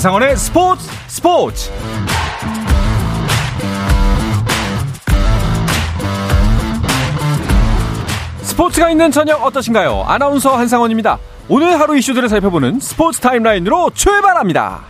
한상원의 스포츠 스포츠 스포츠가 있는 저녁 어떠신가요? 아나운서 한상원입니다. 오늘 하루 이슈들을 살펴보는 스포츠 timeline으로 출발합니다.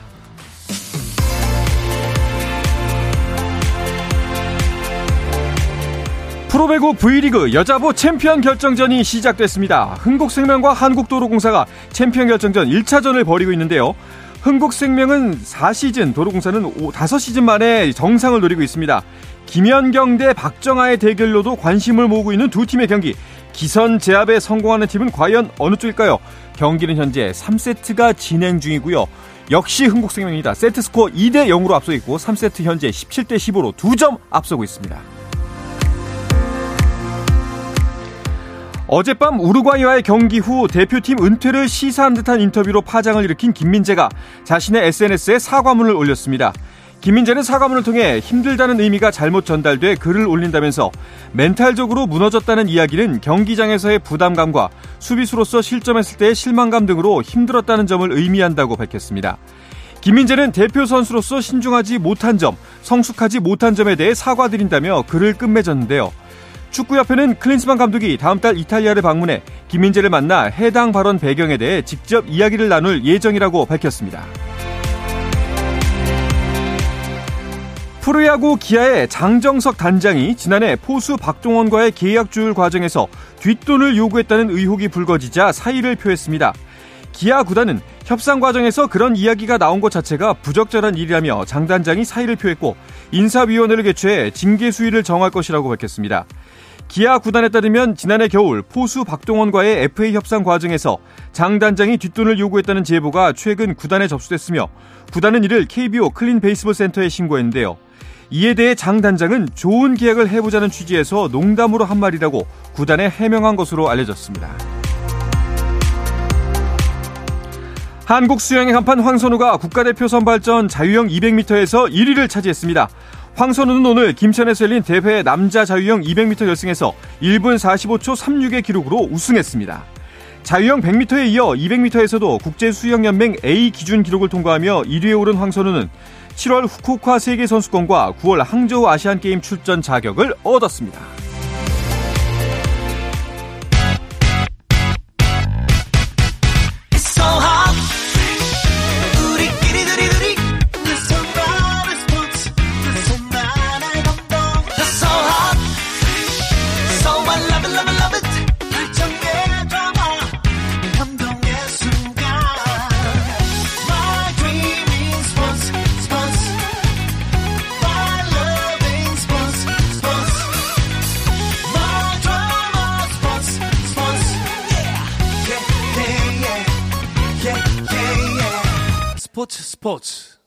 프로배구 V리그 여자부 챔피언 결정전이 시작됐습니다. 흥국생명과 한국도로공사가 챔피언 결정전 1차전을 벌이고 있는데요. 흥국생명은 4시즌, 도로공사는 5시즌 만에 정상을 노리고 있습니다. 김연경 대 박정아의 대결로도 관심을 모으고 있는 두 팀의 경기. 기선 제압에 성공하는 팀은 과연 어느 쪽일까요? 경기는 현재 3세트가 진행 중이고요. 역시 흥국생명입니다. 세트 스코어 2대 0으로 앞서 있고 3세트 현재 17대 15로 2점 앞서고 있습니다. 어젯밤 우루과이와의 경기 후 대표팀 은퇴를 시사한 듯한 인터뷰로 파장을 일으킨 김민재가 자신의 SNS에 사과문을 올렸습니다. 김민재는 사과문을 통해 힘들다는 의미가 잘못 전달돼 글을 올린다면서 멘탈적으로 무너졌다는 이야기는 경기장에서의 부담감과 수비수로서 실점했을 때의 실망감 등으로 힘들었다는 점을 의미한다고 밝혔습니다. 김민재는 대표 선수로서 신중하지 못한 점, 성숙하지 못한 점에 대해 사과드린다며 글을 끝맺었는데요. 축구협회는 클린스만 감독이 다음 달 이탈리아를 방문해 김민재를 만나 해당 발언 배경에 대해 직접 이야기를 나눌 예정이라고 밝혔습니다. 프로야구 기아의 장정석 단장이 지난해 포수 박종원과의 계약 조율 과정에서 뒷돈을 요구했다는 의혹이 불거지자 사의를 표했습니다. 기아 구단은 협상 과정에서 그런 이야기가 나온 것 자체가 부적절한 일이라며 장 단장이 사의를 표했고 인사위원회를 개최해 징계 수위를 정할 것이라고 밝혔습니다. 기아 구단에 따르면 지난해 겨울 포수 박동원과의 FA 협상 과정에서 장 단장이 뒷돈을 요구했다는 제보가 최근 구단에 접수됐으며 구단은 이를 KBO 클린 베이스볼 센터에 신고했는데요. 이에 대해 장 단장은 좋은 계약을 해보자는 취지에서 농담으로 한 말이라고 구단에 해명한 것으로 알려졌습니다. 한국 수영의 간판 황선우가 국가대표 선발전 자유형 200m에서 1위를 차지했습니다. 황선우는 오늘 김천에서 열린 대회 남자 자유형 200m 결승에서 1분 45초 36의 기록으로 우승했습니다. 자유형 100m에 이어 200m에서도 국제수영연맹 A 기준 기록을 통과하며 1위에 오른 황선우는 7월 후쿠오카 세계선수권과 9월 항저우 아시안게임 출전 자격을 얻었습니다. 스포츠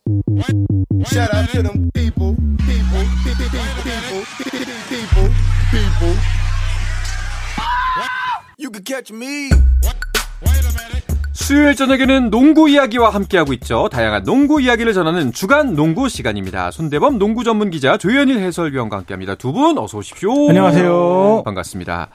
Shout out to them people, people, people, people, people, people. You can catch me. 수요일 저녁에는 농구 이야기와 함께하고 있죠. 다양한 농구 이야기를 전하는 주간 농구 시간입니다. 손대범 농구 전문 기자 조현일 해설위원과 함께합니다. 두 분 어서 오십시오. 안녕하세요. 반갑습니다.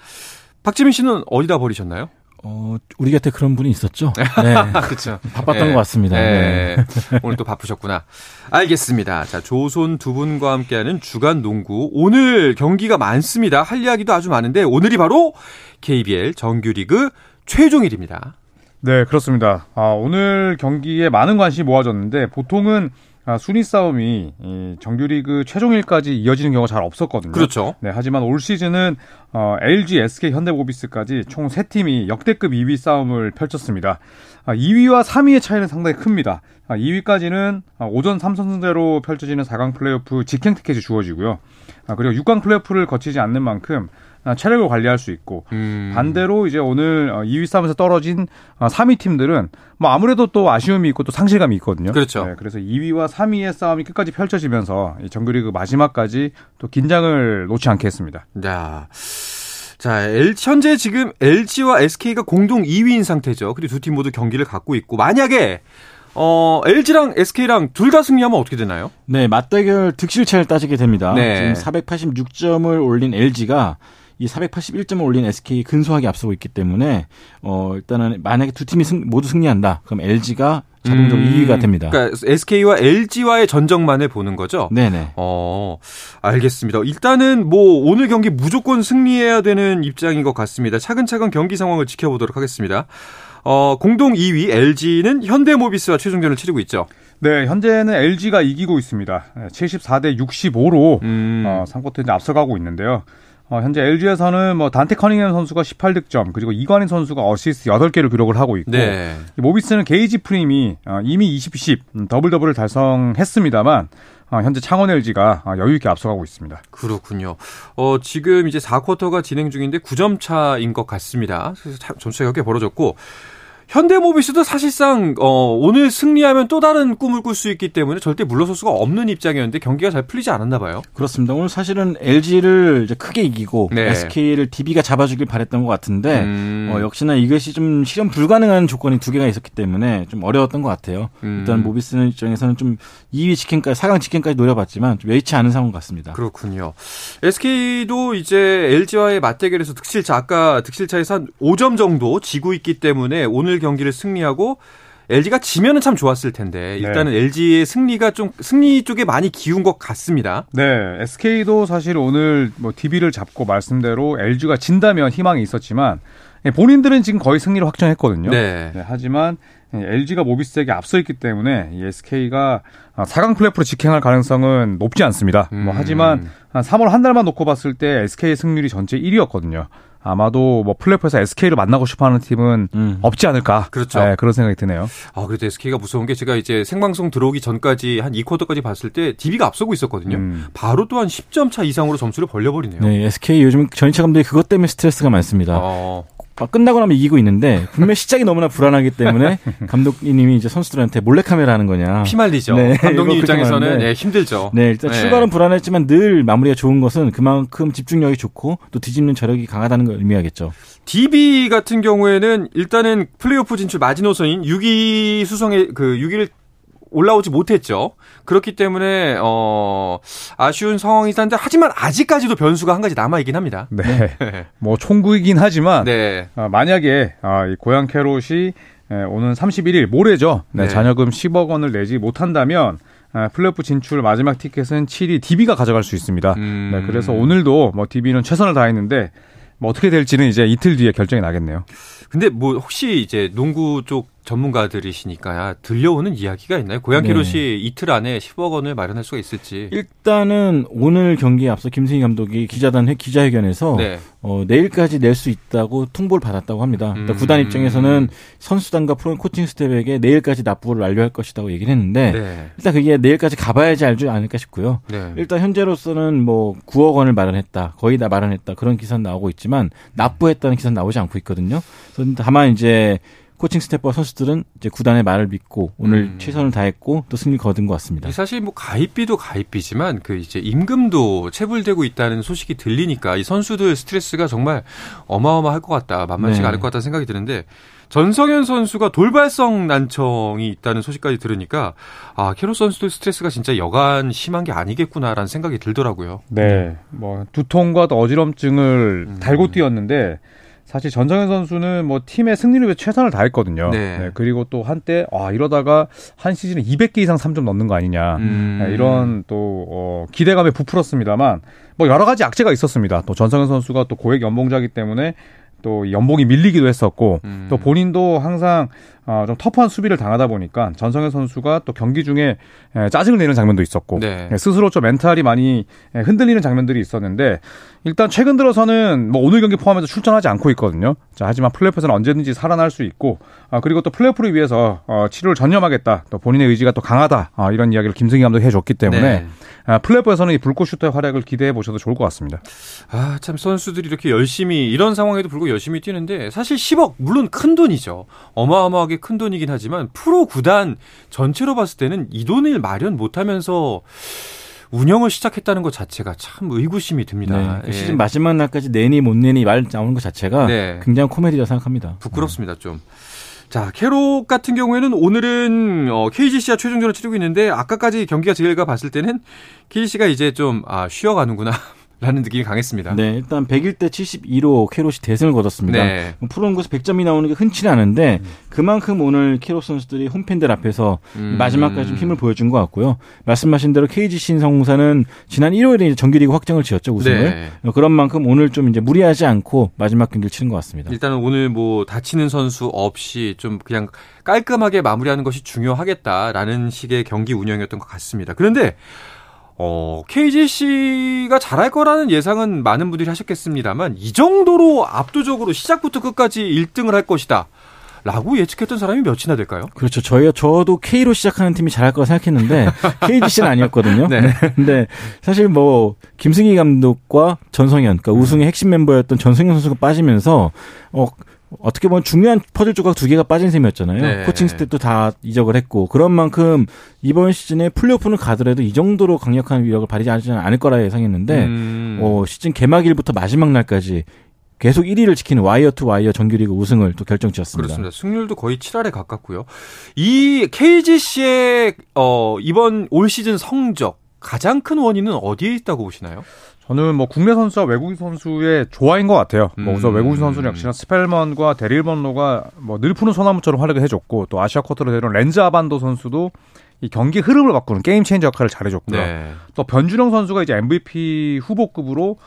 박지민 씨는 어디다 버리셨나요? 어, 우리 곁에 그런 분이 있었죠. 네. 그렇죠. 바빴던 것 같습니다. 네. 오늘 또 바쁘셨구나. 알겠습니다. 자, 조손 두 분과 함께하는 주간 농구. 오늘 경기가 많습니다. 할 이야기도 아주 많은데 오늘이 바로 KBL 정규리그 최종일입니다. 네, 그렇습니다. 아, 오늘 경기에 많은 관심이 모아졌는데 보통은 아, 순위 싸움이 이 정규리그 최종일까지 이어지는 경우가 잘 없었거든요. 그렇죠. 네, 하지만 올 시즌은 어, LG, SK, 현대모비스까지 총세 팀이 역대급 2위 싸움을 펼쳤습니다. 아, 2위와 3위의 차이는 상당히 큽니다. 아, 2위까지는 오전 3선승제로 펼쳐지는 4강 플레이오프 직행 티켓이 주어지고요. 아, 그리고 6강 플레이오프를 거치지 않는 만큼 아, 체력을 관리할 수 있고 음. 반대로 이제 오늘 2위 싸움에서 떨어진 3위 팀들은 뭐 아무래도 또 아쉬움이 있고 또 상실감이 있거든요. 그렇죠. 네, 그래서 2위와 3위의 싸움이 끝까지 펼쳐지면서 이 정규리그 마지막까지 또 긴장을 놓지 않게 했습니다. 자. 자, L, 현재 지금 LG와 SK가 공동 2위인 상태죠. 그리고 두 팀 모두 경기를 갖고 있고 만약에 어, LG랑 SK랑 둘 다 승리하면 어떻게 되나요? 네, 맞대결 득실차를 따지게 됩니다. 네. 지금 486점을 올린 LG가 이 481점을 올린 SK 근소하게 앞서고 있기 때문에 어 일단은 만약에 두 팀이 승, 모두 승리한다. 그럼 LG가 자동적으로 음, 2위가 됩니다. 그러니까 SK와 LG와의 전적만을 보는 거죠. 네네. 어, 알겠습니다. 일단은 뭐 오늘 경기 무조건 승리해야 되는 입장인 것 같습니다. 차근차근 경기 상황을 지켜보도록 하겠습니다. 어, 공동 2위 LG는 현대모비스와 최종전을 치르고 있죠. 네, 현재는 LG가 이기고 있습니다. 74대 65로 음. 어, 3쿼터 이제 앞서가고 있는데요. 어, 현재 LG에서는 뭐 단테 커닝햄 선수가 18득점, 그리고 이관희 선수가 어시스트 8개를 기록을 하고 있고 네. 이 모비스는 게이지 프림이 어, 이미 20, 10 음, double double을 달성했습니다만 어, 현재 창원 LG가 어, 여유 있게 앞서가고 있습니다. 그렇군요. 어, 지금 이제 4쿼터가 진행 중인데 9점 차인 것 같습니다. 그래서 점수가 꽤 벌어졌고 현대모비스도 사실상 어, 오늘 승리하면 또 다른 꿈을 꿀 수 있기 때문에 절대 물러설 수가 없는 입장이었는데 경기가 잘 풀리지 않았나 봐요. 그렇습니다. 오늘 사실은 LG를 이제 크게 이기고 네. SK를 DB가 잡아주길 바랬던 것 같은데 음. 어, 역시나 이것이 좀 실현 불가능한 조건이 두 개가 있었기 때문에 좀 어려웠던 것 같아요. 음. 일단 모비스는 입장에서는 좀 2위 직행까지 4강 직행까지 노려봤지만 좀 여의치 않은 상황 같습니다. 그렇군요. SK도 이제 LG와의 맞대결에서 득실차 아까 득실차에서 한 5점 정도 지고 있기 때문에 오늘 경기를 승리하고 LG가 지면은 참 좋았을 텐데 일단은 LG의 승리가 좀 승리 쪽에 많이 기운 것 같습니다. 네, SK도 사실 오늘 뭐 DB를 잡고 말씀대로 LG가 진다면 희망이 있었지만 예, 본인들은 지금 거의 승리를 확정했거든요. 네. 네, 하지만 LG가 모비스에게 앞서 있기 때문에 이 SK가 4강 플레이오프로 직행할 가능성은 높지 않습니다. 음. 뭐 하지만 한 3월 한 달만 놓고 봤을 때 SK의 승률이 전체 1위였거든요. 아마도 뭐 플레이오프에서 SK를 만나고 싶어하는 팀은 음. 없지 않을까. 그렇죠. 네, 그런 생각이 드네요. 아, 그래도 SK가 무서운 게 제가 이제 생방송 들어오기 전까지 한 2쿼터까지 봤을 때 DB가 앞서고 있었거든요. 음. 바로 또 한 10점 차 이상으로 점수를 벌려버리네요. 네, SK 요즘 전희차 감독이 그것 때문에 스트레스가 많습니다. 어, 아, 끝나고 나면 이기고 있는데 분명 시작이 너무나 불안하기 때문에 감독님이 이제 선수들한테 몰래 카메라 하는 거냐. 피말리죠. 네, 감독님 입장에서는. 예, 힘들죠. 네, 일단 네. 출발은 불안했지만 늘 마무리가 좋은 것은 그만큼 집중력이 좋고 또 뒤집는 저력이 강하다는 걸 의미하겠죠. DB 같은 경우에는 일단은 플레이오프 진출 마지노선인 6위 수성의 그 6위를 올라오지 못했죠. 그렇기 때문에 어 아쉬운 상황이긴 한데 하지만 아직까지도 변수가 한 가지 남아 있긴 합니다. 네. 뭐 총구이긴 하지만 네. 아, 만약에 아, 이 고양 캐롯이 에, 오는 31일 모레죠. 네, 네. 잔여금 10억 원을 내지 못한다면 아, 플레이오프 진출 마지막 티켓은 7위 DB가 가져갈 수 있습니다. 음. 네, 그래서 오늘도 뭐 DB는 최선을 다했는데 뭐 어떻게 될지는 이제 이틀 뒤에 결정이 나겠네요. 근데 뭐 혹시 이제 농구 쪽 전문가들이시니까 들려오는 이야기가 있나요? 고양 네. 이틀 안에 10억 원을 마련할 수가 있을지. 일단은 오늘 경기에 앞서 김승희 감독이 기자단 회- 기자회견에서 네. 어, 내일까지 낼 수 있다고 통보를 받았다고 합니다. 일단 음. 구단 입장에서는 선수단과 프로 코칭 스텝에게 내일까지 납부를 완료할 것이라고 얘기를 했는데 네. 일단 그게 내일까지 가봐야지 알지 않을까 싶고요. 네. 일단 현재로서는 뭐 9억 원을 마련했다, 거의 다 마련했다 그런 기사 나오고 있지만 납부했다는 기사 는 나오지 않고 있거든요. 다만 이제 코칭 스태프와 선수들은 이제 구단의 말을 믿고 오늘 음. 최선을 다했고 또 승리 거둔 것 같습니다. 사실 뭐 가입비도 가입비지만 그 이제 임금도 체불되고 있다는 소식이 들리니까 이 선수들 스트레스가 정말 어마어마할 것 같다. 만만치가 네. 않을 것 같다는 생각이 드는데 전성현 선수가 돌발성 난청이 있다는 소식까지 들으니까 아 캐롯 선수들 스트레스가 진짜 여간 심한 게 아니겠구나라는 생각이 들더라고요. 네. 뭐 두통과 또 어지럼증을 음. 달고 뛰었는데 사실 전정현 선수는 뭐 팀의 승리를 위해 최선을 다했거든요. 네. 그리고 또 한때 아 이러다가 한 시즌에 200개 이상 3점 넣는 거 아니냐. 음. 네, 이런 또 어, 기대감에 부풀었습니다만 뭐 여러 가지 악재가 있었습니다. 또 전성현 선수가 또 고액 연봉자기 때문에 또 연봉이 밀리기도 했었고 음. 또 본인도 항상 어, 좀 터프한 수비를 당하다 보니까 전성현 선수가 또 경기 중에 에, 짜증을 내는 장면도 있었고 네. 예, 스스로 좀 멘탈이 많이 예, 흔들리는 장면들이 있었는데 일단 최근 들어서는 뭐 오늘 경기 포함해서 출전하지 않고 있거든요. 자, 하지만 플레이오프에서는 언제든지 살아날 수 있고 아, 그리고 또 플레이오프를 위해서 어, 치료를 전념하겠다. 또 본인의 의지가 또 강하다. 아, 이런 이야기를 김승희 감독이 해줬기 때문에 네. 아, 플레이오프에서는 이 불꽃 슈터의 활약을 기대해 보셔도 좋을 것 같습니다. 아, 참 선수들이 이렇게 열심히 이런 상황에도 불구하고 열심히 뛰는데 사실 10억 물론 큰 돈이죠. 어마어마하게 큰 돈이긴 하지만 프로 구단 전체로 봤을 때는 이 돈을 마련 못 하면서 운영을 시작했다는 것 자체가 참 의구심이 듭니다. 네, 그 예. 시즌 마지막 날까지 내니 못 내니 말 나오는 것 자체가 네. 굉장히 코미디라 생각합니다. 부끄럽습니다, 좀. 자, 캐롯 같은 경우에는 오늘은 어, KGC와 최종전을 치르고 있는데 아까까지 경기가 제가 봤을 때는 KGC가 이제 좀 아, 쉬어가는구나. 라는 느낌이 강했습니다. 네, 일단 101대 72로 캐롯이 대승을 거뒀습니다. 네. 프로농구에서 100점이 나오는 게 흔치는 않은데 그만큼 오늘 캐롯 선수들이 홈팬들 앞에서 음. 마지막까지 좀 힘을 보여준 것 같고요. 말씀하신 대로 KGC 인삼공사는 지난 1월에 이제 정규리그 확정을 지었죠 우승을. 네. 어, 그런 만큼 오늘 좀 이제 무리하지 않고 마지막 경기를 치르는 것 같습니다. 일단은 오늘 뭐 다치는 선수 없이 좀 그냥 깔끔하게 마무리하는 것이 중요하겠다라는 식의 경기 운영이었던 것 같습니다. 그런데 어, KGC가 잘할 거라는 예상은 많은 분들이 하셨겠습니다만 이 정도로 압도적으로 시작부터 끝까지 1등을 할 것이다. 라고 예측했던 사람이 몇이나 될까요? 그렇죠. 저희가 저도 K로 시작하는 팀이 잘할 거라 생각했는데 KGC는 아니었거든요. 네. 근데 사실 뭐 김승희 감독과 전성현, 그러니까 우승의 핵심 멤버였던 전성현 선수가 빠지면서 어 어떻게 보면 중요한 퍼즐 조각 두 개가 빠진 셈이었잖아요. 네. 코칭 스태프도 다 이적을 했고 그런 만큼 이번 시즌에 플레이오프는 가더라도 이 정도로 강력한 위력을 발휘하지 않을 거라 예상했는데 음. 어, 시즌 개막일부터 마지막 날까지 계속 1위를 지키는 와이어 투 와이어 정규리그 우승을 또 결정지었습니다. 그렇습니다. 승률도 거의 7할에 가깝고요. 이 KGC의 어, 이번 올 시즌 성적 가장 큰 원인은 어디에 있다고 보시나요? 저는 뭐 국내 선수와 외국인 선수의 조화인 것 같아요. 뭐 우선 음. 외국인 선수는 역시나 스펠먼과 데릴 먼로가 뭐 늘 푸른 소나무처럼 활약을 해줬고 또 아시아 쿼터로 데려온 렌즈 아반도 선수도 이 경기 흐름을 바꾸는 game changer 역할을 잘해줬고요. 네. 또 변준형 선수가 이제 MVP 후보급으로 어,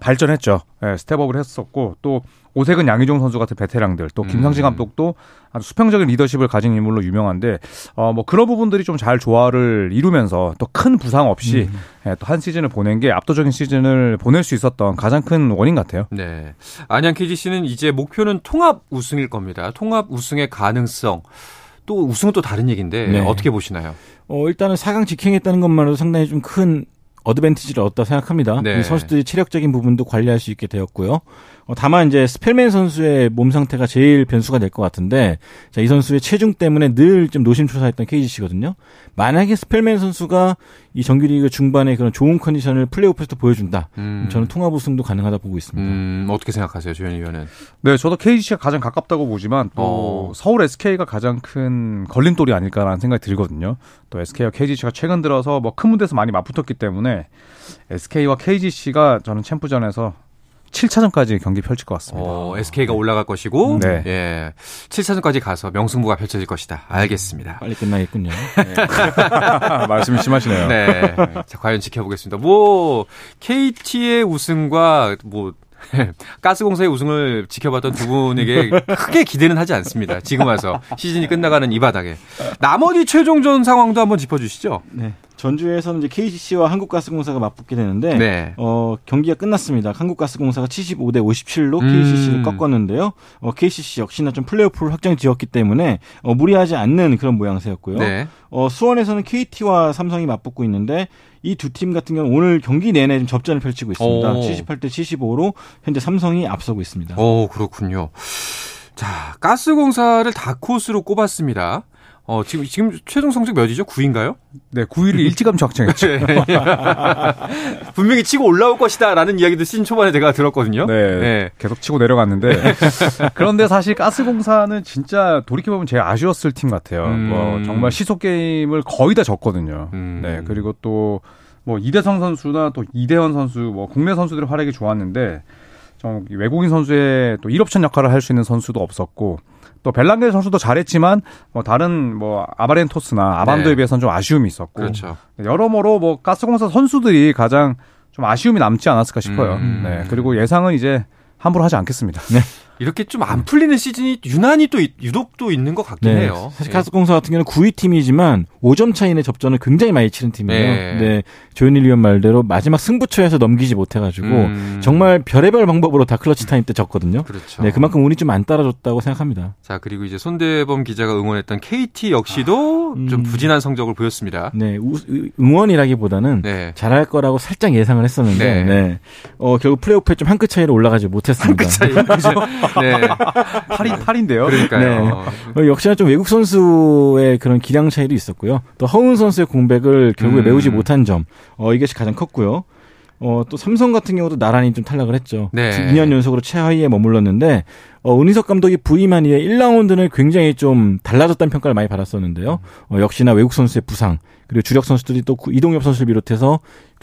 발전했죠. 예, step up을 했었고 또 오세근 양희종 선수 같은 베테랑들 또 김상식 음. 감독도 아주 수평적인 리더십을 가진 인물로 유명한데 어 뭐 그런 부분들이 좀 잘 조화를 이루면서 또 큰 부상 없이 예, 또 한 시즌을 보낸 게 압도적인 시즌을 보낼 수 있었던 가장 큰 원인 같아요. 네. 안양 KGC는 이제 목표는 통합 우승일 겁니다. 통합 우승의 가능성. 또 우승은 또 다른 얘기인데 네. 어떻게 보시나요? 어, 일단은 4강 직행했다는 것만으로도 상당히 좀 큰 어드밴티지를 얻었다 생각합니다. 네. 이 선수들이 체력적인 부분도 관리할 수 있게 되었고요. 어, 다만 이제 스펠맨 선수의 몸 상태가 제일 변수가 될 것 같은데 자, 이 선수의 체중 때문에 늘 좀 노심초사했던 KGC거든요. 만약에 스펠맨 선수가 이 정규리그 중반에 그런 좋은 컨디션을 플레이오프에서 보여준다. 음. 저는 통합 우승도 가능하다 보고 있습니다. 음, 어떻게 생각하세요, 조현희 위원은? 네, 저도 KGC가 가장 가깝다고 보지만 또 어. 서울 SK가 가장 큰 걸림돌이 아닐까라는 생각이 들거든요. 또 SK와 KGC가 최근 들어서 뭐큰 문제에서 많이 맞붙었기 때문에 SK와 KGC가 저는 챔프전에서 7차전까지 경기 펼칠 것 같습니다. 어, SK가 올라갈 것이고, 네. 예, 7차전까지 가서 명승부가 펼쳐질 것이다. 알겠습니다. 빨리 끝나겠군요. 말씀이 심하시네요. 네. 자, 과연 지켜보겠습니다. 뭐, KT의 우승과 뭐, 가스공사의 우승을 지켜봤던 두 분에게 크게 기대는 하지 않습니다. 지금 와서 시즌이 끝나가는 이 바닥에. 나머지 최종전 상황도 한번 짚어주시죠. 네. 전주에서는 이제 KGC와 한국가스공사가 맞붙게 되는데 네. 어, 경기가 끝났습니다. 한국가스공사가 75대 57로 음. KCC를 꺾었는데요. 어, KCC 역시나 좀 플레이오프를 확정 지었기 때문에 어, 무리하지 않는 그런 모양새였고요. 네. 어, 수원에서는 KT와 삼성이 맞붙고 있는데 이 두 팀 같은 경우는 오늘 경기 내내 좀 접전을 펼치고 있습니다. 오. 78대 75로 현재 삼성이 앞서고 있습니다. 오, 그렇군요. 자, 가스공사를 다코스로 꼽았습니다. 어, 지금, 지금 최종 성적 몇이죠? 9인가요? 네, 9위를 일찌감치 확정했죠. 분명히 치고 올라올 것이다 라는 이야기도 시즌 초반에 내가 들었거든요. 네, 계속 치고 내려갔는데 그런데 사실 가스공사는 진짜 돌이켜보면 제일 아쉬웠을 팀 같아요. 음. 뭐 정말 시속 게임을 거의 다 졌거든요. 음. 네, 그리고 또 뭐 이대성 선수나 또 이대현 선수, 뭐 국내 선수들의 활약이 좋았는데 좀 외국인 선수의 또 1옵션 역할을 할 수 있는 선수도 없었고 또 벨랑겔 선수도 잘했지만 뭐 다른 뭐 아바렌토스나 아반도에 네. 비해서는 좀 아쉬움이 있었고 그렇죠. 여러모로 뭐 가스공사 선수들이 가장 좀 아쉬움이 남지 않았을까 싶어요. 음. 네. 그리고 예상은 이제 함부로 하지 않겠습니다. 이렇게 좀 안 풀리는 시즌이 유난히 또 있- 유독 또 있는 것 같긴 해요. 사실 예. 가스공사 같은 경우는 9위 팀이지만 5점 차이의 접전을 굉장히 많이 치른 팀이에요. 네. 네. 조현일 위원 말대로 마지막 승부처에서 넘기지 못해가지고 음. 정말 별의별 방법으로 다 clutch time 때 졌거든요. 그렇죠. 네, 그만큼 운이 좀 안 따라줬다고 생각합니다. 자, 그리고 이제 손대범 기자가 응원했던 KT 역시도 음. 좀 부진한 성적을 보였습니다. 네, 우- 응원이라기보다는 네. 잘할 거라고 살짝 예상을 했었는데, 네. 네. 어, 결국 플레이오프에 좀 한 끗 차이로 올라가지 못했습니 다. 그 차이. 그죠? 네. 8인 8인데요. 그러니까요. 어, 역시나 좀 외국 선수의 그런 기량 차이도 있었고요. 또 허운 선수의 공백을 결국에 음. 메우지 못한 점, 어, 이것이 가장 컸고요. 어, 또 삼성 같은 경우도 나란히 좀 탈락을 했죠. 네. 2년 연속으로 최하위에 머물렀는데, 어, 은희석 감독이 부임한 이후에 1라운드는 굉장히 좀 달라졌다는 평가를 많이 받았었는데요. 어, 역시나 외국 선수의 부상, 그리고 주력 선수들이 또 구- 이동엽 선수를 비롯해서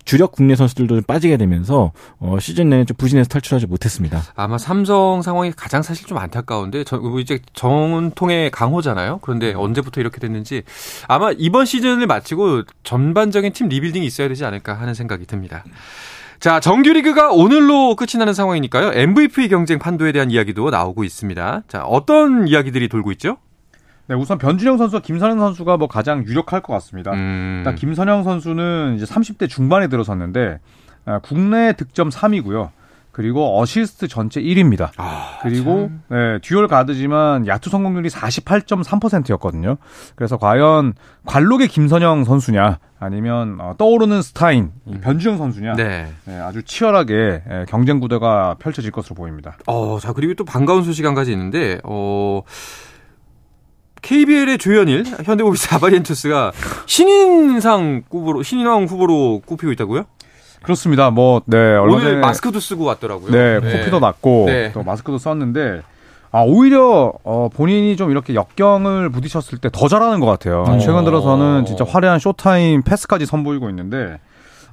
주력 국내 선수들도 좀 빠지게 되면서 어, 시즌 내내 좀 부진해서 탈출하지 못했습니다. 아마 삼성 상황이 가장 사실 좀 안타까운데 저, 뭐 이제 정통의 강호잖아요. 그런데 언제부터 이렇게 됐는지 아마 이번 시즌을 마치고 전반적인 팀 리빌딩이 있어야 되지 않을까 하는 생각이 듭니다. 자, 정규리그가 오늘로 끝이 나는 상황이니까요. MVP 경쟁 판도에 대한 이야기도 나오고 있습니다. 자, 어떤 이야기들이 돌고 있죠? 네, 우선 변준형 선수와 김선형 선수가 뭐 가장 유력할 것 같습니다. 음, 일단 김선형 선수는 이제 30대 중반에 들어섰는데 아, 국내 득점 3위고요. 그리고 어시스트 전체 1위입니다. 아, 그리고 네, dual guard지만 야투 성공률이 48.3%였거든요. 그래서 과연 관록의 김선형 선수냐 아니면 어, 떠오르는 스타인 이 변준형 선수냐 네. 네, 아주 치열하게 예, 경쟁 구도가 펼쳐질 것으로 보입니다. 어, 자, 그리고 또 반가운 소식 한 가지 있는데, 어, KBL의 조현일, 현대모비스 아바리엔투스가 신인상 후보로, 신인왕 후보로 꼽히고 있다고요? 그렇습니다. 뭐 네, 얼마 오늘 전에 마스크도 쓰고 왔더라고요. 네, 코피도 났고 네. 또 마스크도 썼는데 아 오히려 어, 본인이 좀 이렇게 역경을 부딪혔을 때 더 잘하는 것 같아요. 어. 최근 들어서는 진짜 화려한 쇼타임 패스까지 선보이고 있는데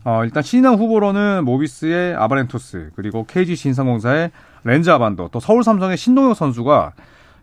어, 일단 신인왕 후보로는 모비스의 아바렌토스 그리고 KG 신상공사의 렌즈 아반도 또 서울 삼성의 신동혁 선수가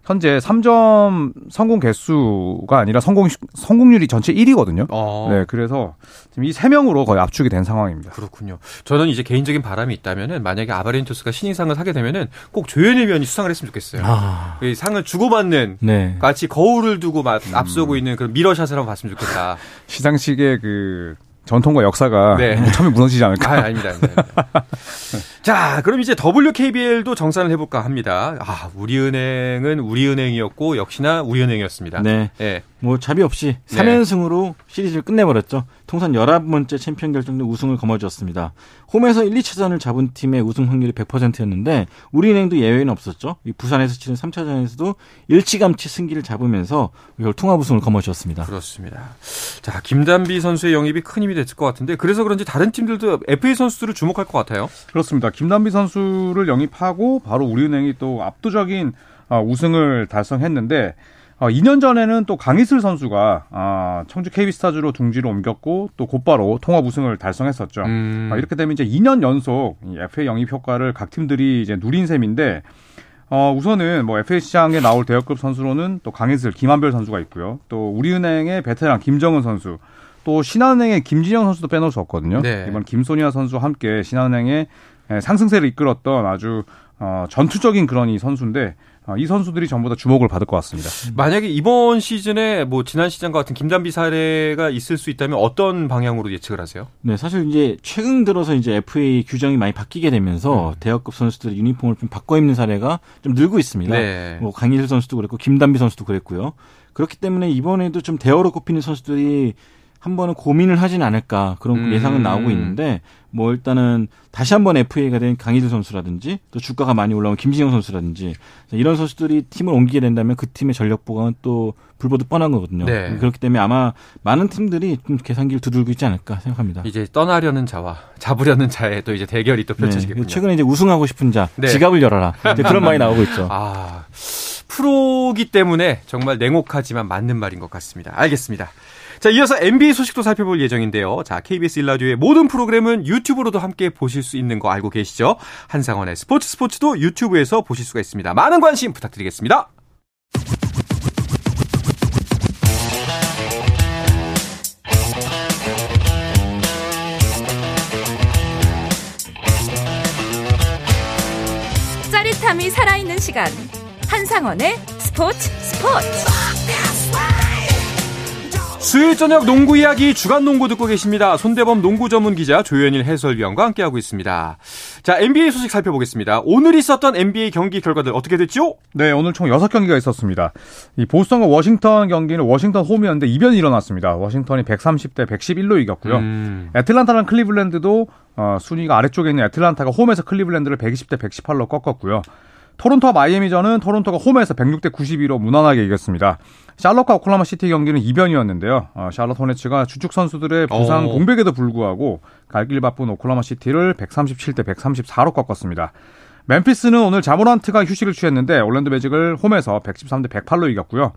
현재 3점 성공 개수가 아니라 성공 성공률이 전체 1위거든요. 어, 네, 그래서 지금 이 세 명으로 거의 압축이 된 상황입니다. 그렇군요. 저는 이제 개인적인 바람이 있다면은 만약에 아바렌투스가 신인상을 하게 되면은 꼭 조현일 위원이 수상을 했으면 좋겠어요. 아, 이 상을 주고받는 네. 같이 거울을 두고 막 앞서고 있는 그런 미러샷을 한번 봤으면 좋겠다. 시상식의 그 전통과 역사가 네. 뭐 처음에 무너지지 않을까. 아, 아닙니다. 아닙니다. 자, 그럼 이제 WKBL도 정산을 해볼까 합니다. 아, 우리은행은 우리은행이었고 역시나 우리은행이었습니다. 네. 예. 뭐 자비 없이 네. 3연승으로 시리즈를 끝내버렸죠. 통산 11번째 챔피언 결정전 우승을 거머쥐었습니다. 홈에서 1, 2차전을 잡은 팀의 우승 확률이 100%였는데 우리은행도 예외는 없었죠. 이 부산에서 치른 3차전에서도 일찌감치 승기를 잡으면서 이걸 통합 우승을 거머쥐었습니다. 그렇습니다. 자, 김단비 선수의 영입이 큰 힘이 됐을 것 같은데 그래서 그런지 다른 팀들도 FA 선수들을 주목할 것 같아요. 그렇습니다. 김단비 선수를 영입하고 바로 우리은행이 또 압도적인 어, 우승을 달성했는데 어, 2년 전에는 또 강희슬 선수가 아, 청주 KB스타즈로 둥지로 옮겼고 또 곧바로 통합 우승을 달성했었죠. 음, 아, 이렇게 되면 이제 2년 연속 이 FA 영입 효과를 각 팀들이 이제 누린 셈인데 어, 우선은 뭐 FA 시장에 나올 대역급 선수로는 또 강희슬, 김한별 선수가 있고요. 또 우리은행의 베테랑 김정은 선수, 또 신한은행의 김진영 선수도 빼놓을 수 없거든요. 네. 이번 김소니아 선수와 함께 신한은행의 에, 상승세를 이끌었던 아주 어, 전투적인 그런 이 선수인데 어, 이 선수들이 전부 다 주목을 받을 것 같습니다. 만약에 이번 시즌에 뭐 지난 시즌과 같은 김단비 사례가 있을 수 있다면 어떤 방향으로 예측을 하세요? 네, 사실 이제 최근 들어서 이제 FA 규정이 많이 바뀌게 되면서 음. 대학급 선수들의 유니폼을 좀 바꿔 입는 사례가 좀 늘고 있습니다. 네. 뭐 강희슬 선수도 그랬고 김단비 선수도 그랬고요. 그렇기 때문에 이번에도 좀 대어로 꼽히는 선수들이 한 번은 고민을 하진 않을까 그런 음. 예상은 나오고 있는데 뭐 일단은 다시 한번 FA가 된 강희슬 선수라든지 또 주가가 많이 올라온 김진영 선수라든지 이런 선수들이 팀을 옮기게 된다면 그 팀의 전력 보강은 또 불보듯 뻔한 거거든요. 네. 그렇기 때문에 아마 많은 팀들이 좀 계산기를 두들고 있지 않을까 생각합니다. 이제 떠나려는 자와 잡으려는 자의 또 이제 대결이 또 펼쳐지겠군요. 네, 최근에 이제 우승하고 싶은 자 네. 지갑을 열어라 그런 말이 나오고 있죠. 아, 프로기 때문에 정말 냉혹하지만 맞는 말인 것 같습니다. 알겠습니다. 자, 이어서 NBA 소식도 살펴볼 예정인데요. 자, KBS 일라디오의 모든 프로그램은 유튜브로도 함께 보실 수 있는 거 알고 계시죠? 한상원의 스포츠 스포츠도 유튜브에서 보실 수가 있습니다. 많은 관심 부탁드리겠습니다. 짜릿함이 살아있는 시간 한상원의 스포츠 스포츠 수요일 저녁 농구 이야기 주간 농구 듣고 계십니다. 손대범 농구 전문 기자 조현일 해설위원과 함께하고 있습니다. 자, NBA 소식 살펴보겠습니다. 오늘 있었던 NBA 경기 결과들 어떻게 됐죠? 네, 오늘 총 6경기가 있었습니다. 이 보스턴과 워싱턴 경기는 워싱턴 홈이었는데 이변이 일어났습니다. 워싱턴이 130대 111로 이겼고요. 음, 애틀란타랑 클리블랜드도 어, 순위가 아래쪽에 있는 애틀란타가 홈에서 클리블랜드를 120대 118로 꺾었고요. 토론토와 마이애미전은 토론토가 홈에서 106대 92로 무난하게 이겼습니다. 샬럿과 오클라호마 시티 경기는 이변이었는데요. 어, 샬럿 호네츠가 주축 선수들의 부상 어. 공백에도 불구하고 갈 길 바쁜 오클라호마 시티를 137대 134로 꺾었습니다. 멤피스는 오늘 자 모란트가 휴식을 취했는데 올랜도 매직을 홈에서 113대 108로 이겼고요.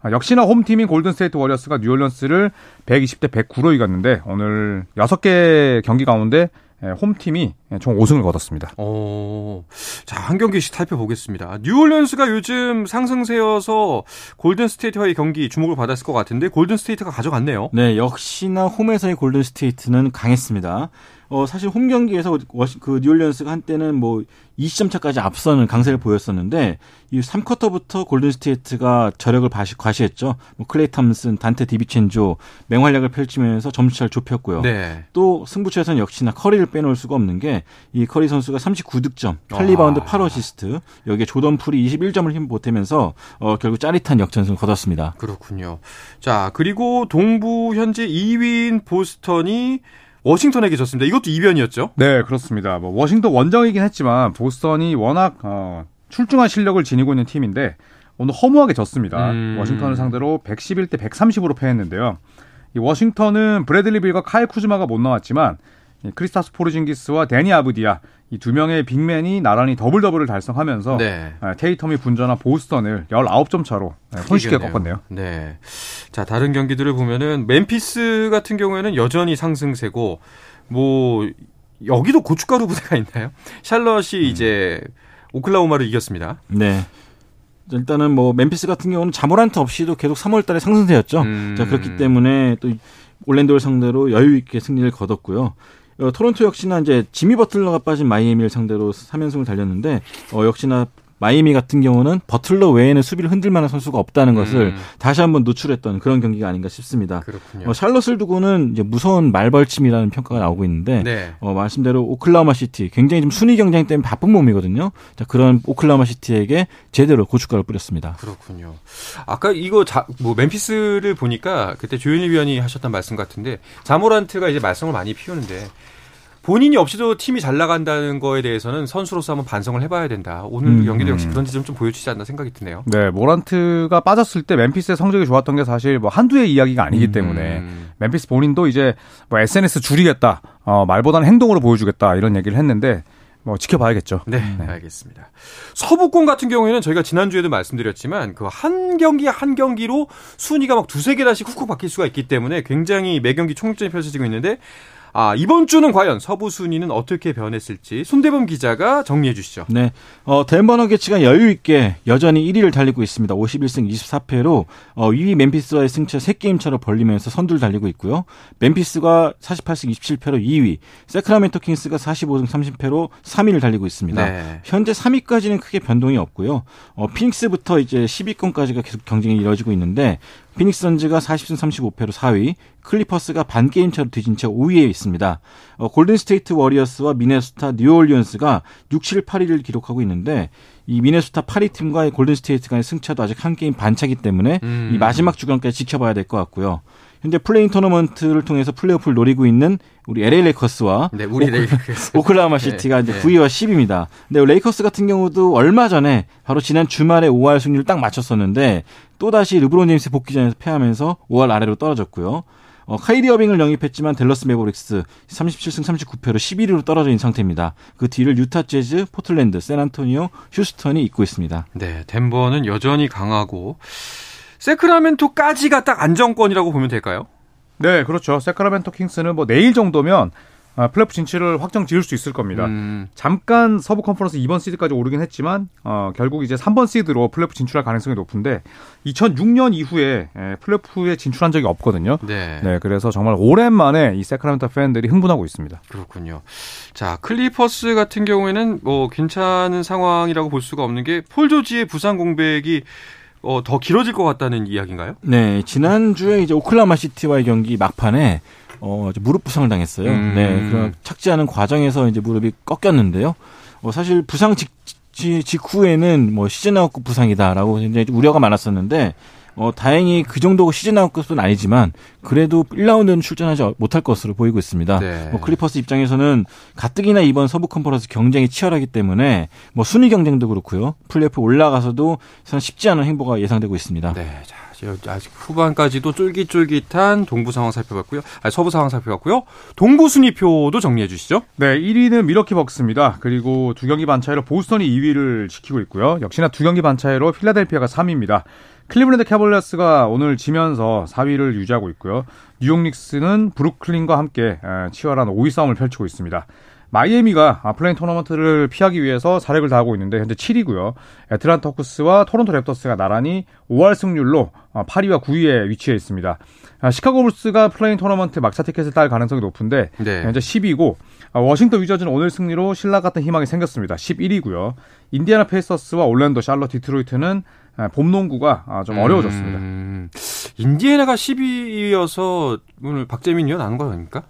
아, 역시나 홈팀인 골든스테이트 워리어스가 뉴올리언스를 120대 109로 이겼는데 오늘 6개 경기 가운데 예, 홈팀이 총 5승을 거뒀습니다. 어, 자, 한 경기씩 살펴보겠습니다. 뉴올리언스가 요즘 상승세여서 골든스테이트와의 경기 주목을 받았을 것 같은데 골든스테이트가 가져갔네요. 네, 역시나 홈에서의 골든 스테이트는 강했습니다. 어, 사실 홈 경기에서 워시- 그 뉴올리언스가 한때는 뭐 20점 차까지 앞서는 강세를 보였었는데 이 3쿼터부터 골든 스테이트가 저력을 과시, 과시했죠. 뭐 클레이 탐슨, 단테 디비첸조 맹활약을 펼치면서 점수차를 좁혔고요. 네. 또 승부처에서는 역시나 커리를 빼놓을 수가 없는 게 이 커리 선수가 39득점, 8리바운드 아. 8어시스트, 여기에 조던 풀이 21점을 힘 보태면서 어, 결국 짜릿한 역전승을 거뒀습니다. 그렇군요. 자, 그리고 동부 현재 2위인 보스턴이 워싱턴에게 졌습니다. 이것도 이변이었죠? 네, 그렇습니다. 뭐 워싱턴 원정이긴 했지만 보스턴이 워낙 어, 출중한 실력을 지니고 있는 팀인데 오늘 허무하게 졌습니다. 음. 워싱턴을 상대로 111대 130으로 패했는데요. 이 워싱턴은 브래들리 빌과 카일 쿠즈마가 못 나왔지만 이 크리스탑스 포르징기스와 데니 아브디아 이 두 명의 big man이 나란히 double double을 달성하면서 네. 아, 테이텀이 분전한 보스턴을 19점 차로 네, 손쉽게. 꺾었네요. 네. 자, 다른 경기들을 보면은 멤피스 같은 경우에는 여전히 상승세고 뭐 여기도 고춧가루 부대가 있나요? 샬럿이 이제 오클라호마를 이겼습니다. 네. 일단은 뭐 멤피스 같은 경우는 자 모란트 없이도 계속 3월달에 상승세였죠. 음. 자 그렇기 때문에 또 올랜도를 상대로 여유 있게 승리를 거뒀고요. 어, 토론토 역시나 이제 지미 버틀러가 빠진 마이애미를 상대로 3연승을 달렸는데 어, 역시나 마이애미 같은 경우는 버틀러 외에는 수비를 흔들 만한 선수가 없다는 것을 음. 다시 한번 노출했던 그런 경기가 아닌가 싶습니다. 그렇군요. 어, 샬럿을 두고는 이제 무서운 말벌침이라는 평가가 나오고 있는데 네. 어, 말씀대로 오클라호마 시티 굉장히 좀 순위 경쟁 때문에 바쁜 몸이거든요. 자, 그런 오클라호마 시티에게 제대로 고춧가루 뿌렸습니다. 그렇군요. 아까 이거 자, 뭐 멤피스를 보니까 그때 조현일 위원이 하셨던 말씀 같은데 자모란트가 이제 말썽을 많이 피우는데 본인이 없이도 팀이 잘 나간다는 거에 대해서는 선수로서 한번 반성을 해봐야 된다. 오늘 음, 경기도 역시 음. 그런 지점 좀 보여주지 않나 생각이 드네요. 네, 모란트가 빠졌을 때 멤피스의 성적이 좋았던 게 사실 뭐 한두의 이야기가 아니기 때문에 음. 멤피스 본인도 이제 뭐 SNS 줄이겠다, 어, 말보다는 행동으로 보여주겠다 이런 얘기를 했는데 뭐 지켜봐야겠죠. 네, 알겠습니다. 서부권 같은 경우에는 저희가 지난주에도 말씀드렸지만 그 한 경기 한 경기로 순위가 막 두세 개다씩 훅훅 바뀔 수가 있기 때문에 굉장히 매 경기 총력전이 펼쳐지고 있는데 아, 이번 주는 과연 서부 순위는 어떻게 변했을지 손대범 기자가 정리해 주시죠. 네. 어, 덴버 너게츠가 여유 있게 여전히 1위를 달리고 있습니다. 51승 24패로 어, 2위 멤피스와의 승차 3게임 차로 벌리면서 선두를 달리고 있고요. 멤피스가 48승 27패로 2위, 새크라멘토 킹스가 45승 30패로 3위를 달리고 있습니다. 네. 현재 3위까지는 크게 변동이 없고요. 어, 피닉스부터 이제 10위권까지가 계속 경쟁이 이루어지고 있는데 피닉스 선즈가 40승 35패로 4위, 클리퍼스가 반 게임 차로 뒤진 채 5위에 있습니다. 어, 골든 스테이트 워리어스와 미네소타 뉴올리언스가 6, 7, 8위를 기록하고 있는데 이 미네소타 8위 팀과의 골든 스테이트 간의 승차도 아직 한 게임 반차기 때문에 음. 이 마지막 주간까지 지켜봐야 될 것 같고요. 현재 play-in 토너먼트를 통해서 플레이오프를 노리고 있는 우리 LA 레이커스와 네, 우리 레이커스. 오클라호마 시티가 네, 이제 네. 9위와 10위입니다. 근데 레이커스 같은 경우도 얼마 전에 바로 지난 주말에 5할 승률을 딱 맞췄었는데 또다시 르브론 제임스 복귀전에서 패하면서 5할 아래로 떨어졌고요. 어, 카이리 어빙을 영입했지만 댈러스 매버릭스 37승 39패로 11위로 떨어져 있는 상태입니다. 그 뒤를 유타 재즈, 포틀랜드, 샌안토니오, 휴스턴이 잇고 있습니다. 네, 덴버는 여전히 강하고 새크라멘토까지가 딱 안정권이라고 보면 될까요? 네, 그렇죠. 새크라멘토 킹스는 뭐 내일 정도면 아, 플레이오프 진출을 확정 지을 수 있을 겁니다. 음, 잠깐 서부 컨퍼런스 2번 시드까지 오르긴 했지만 어, 결국 이제 3번 시드로 플레이오프 진출할 가능성이 높은데 2006년 이후에 에, 플레이오프에 진출한 적이 없거든요. 네. 네, 그래서 정말 오랜만에 이 새크라멘토 팬들이 흥분하고 있습니다. 그렇군요. 자, 클리퍼스 같은 경우에는 뭐 괜찮은 상황이라고 볼 수가 없는 게 폴 조지의 부상 공백이 어, 더 길어질 것 같다는 이야기인가요? 네, 지난주에 이제 오클라호마 시티와의 경기 막판에 어, 무릎 부상을 당했어요. 음. 네, 그 착지하는 과정에서 이제 무릎이 꺾였는데요. 어, 사실 부상 직, 지- 직후에는 뭐 시즌 아웃급 부상이다라고 굉장히 우려가 많았었는데 어, 다행히 그 정도 시즌 아웃급은 아니지만 그래도 1라운드는 출전하지 못할 것으로 보이고 있습니다. 네. 뭐 클리퍼스 입장에서는 가뜩이나 이번 서부 컨퍼런스 경쟁이 치열하기 때문에 뭐 순위 경쟁도 그렇고요. 플레이오프 올라가서도 선 쉽지 않은 행보가 예상되고 있습니다. 네, 자, 아직 후반까지도 쫄깃쫄깃한 동부 상황 살펴봤고요. 아니, 서부 상황 살펴봤고요. 동부 순위표도 정리해 주시죠. 네, 1위는 밀워키 벅스입니다. 그리고 두 경기 반 차이로 보스턴이 2위를 지키고 있고요. 역시나 두 경기 반 차이로 필라델피아가 3위입니다. 클리블랜드 캐벌리어스가 오늘 지면서 4위를 유지하고 있고요. 뉴욕 닉스는 브루클린과 함께 에, 치열한 5위 싸움을 펼치고 있습니다. 마이애미가 play-in 토너먼트를 피하기 위해서 사력을 다하고 있는데 현재 7위고요. 애틀란타 호크스와 토론토 랩터스가 나란히 5할 승률로 8위와 9위에 위치해 있습니다. 아, 시카고 불스가 play-in 토너먼트 막차 티켓을 딸 가능성이 높은데 네. 현재 10위고 아, 워싱턴 위저즈는 오늘 승리로 실낱같은 희망이 생겼습니다. 11위고요. 인디애나 페이서스와 올랜도, 샬럿, 디트로이트는 아, 봄 농구가 아, 좀 어려워졌습니다. 음, 인디애나가 10위여서 오늘 박재민 위원 안 온 거 아닙니까?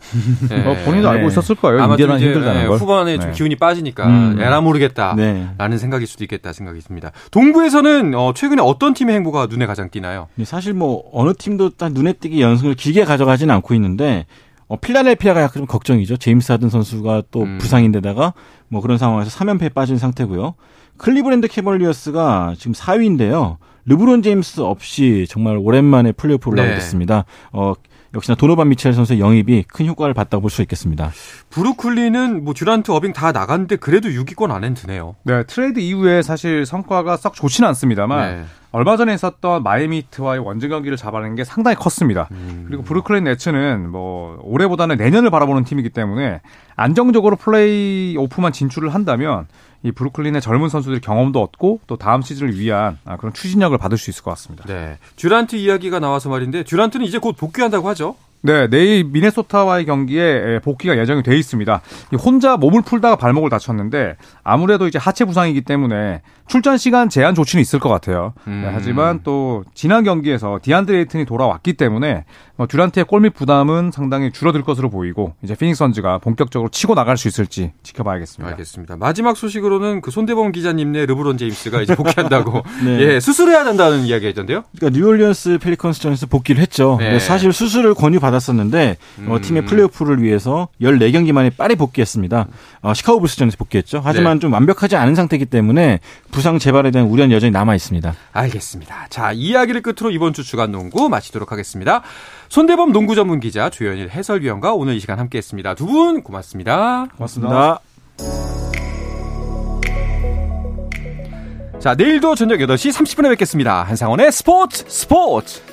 네. 뭐 본인도 알고 있었을 거예요. 인디애나 힘들다는 네, 걸. 후반에 좀 네. 기운이 빠지니까 음. 에라 모르겠다. 네. 라는 생각일 수도 있겠다 생각이 듭니다. 동부에서는 어, 최근에 어떤 팀의 행보가 눈에 가장 띄나요? 사실 뭐 어느 팀도 딱 눈에 띄게 연승을 길게 가져가지는 않고 있는데 어, 필라델피아가 약간 좀 걱정이죠. 제임스 하든 선수가 또 음. 부상인데다가 뭐 그런 상황에서 3연패에 빠진 상태고요. 클리브랜드 캐벌리어스가 지금 4위인데요. 르브론 제임스 없이 정말 오랜만에 플레이오프 올라오게 네. 됐습니다. 어, 역시나 도노반 미첼 선수의 영입이 큰 효과를 봤다고 볼 수 있겠습니다. 브루클린은 뭐 듀란트 어빙 다 나갔는데 그래도 6위권 안엔 드네요. 네, 트레이드 이후에 사실 성과가 썩 좋지는 않습니다만 네. 얼마 전에 있었던 마이애미 히트와의 원정 경기를 잡아낸 게 상당히 컸습니다. 음. 그리고 브루클린 네츠는 뭐 올해보다는 내년을 바라보는 팀이기 때문에 안정적으로 플레이 오프만 진출을 한다면 이 브루클린의 젊은 선수들이 경험도 얻고 또 다음 시즌을 위한 아, 그런 추진력을 받을 수 있을 것 같습니다. 네. 듀란트 이야기가 나와서 말인데 듀란트는 이제 곧 복귀한다고 하죠. 네, 내일 미네소타와의 경기에 복귀가 예정이 돼 있습니다. 이 혼자 몸을 풀다가 발목을 다쳤는데 아무래도 이제 하체 부상이기 때문에 출전 시간 제한 조치는 있을 것 같아요. 네, 음. 하지만 또 지난 경기에서 디안드레이튼이 돌아왔기 때문에 어, 듀란트의 골밑 부담은 상당히 줄어들 것으로 보이고 이제 피닉스 선즈가 본격적으로 치고 나갈 수 있을지 지켜봐야겠습니다. 알겠습니다. 마지막 소식으로는 그 손대범 기자님네 르브론 제임스가 이제 복귀한다고 네. 예, 수술해야 된다는 이야기가 있던데요. 그러니까 뉴올리언스 펠리컨스전에서 복귀를 했죠. 네. 사실 수술을 권유받았었는데 어, 음. 팀의 플레이오프를 위해서 14경기 만에 빨리 복귀했습니다. 어, 시카고 불스전에서 복귀했죠. 하지만 네. 좀 완벽하지 않은 상태이기 때문에 부상 재발에 대한 우려는 여전히 남아 있습니다. 알겠습니다. 자, 이야기를 끝으로 이번 주 주간 농구 마치도록 하겠습니다. 손대범 농구 전문 기자 조현일 해설위원과 오늘 이 시간 함께 했습니다. 두 분 고맙습니다. 고맙습니다. 자, 내일도 저녁 8시 30분에 뵙겠습니다. 한상원의 스포츠 스포츠!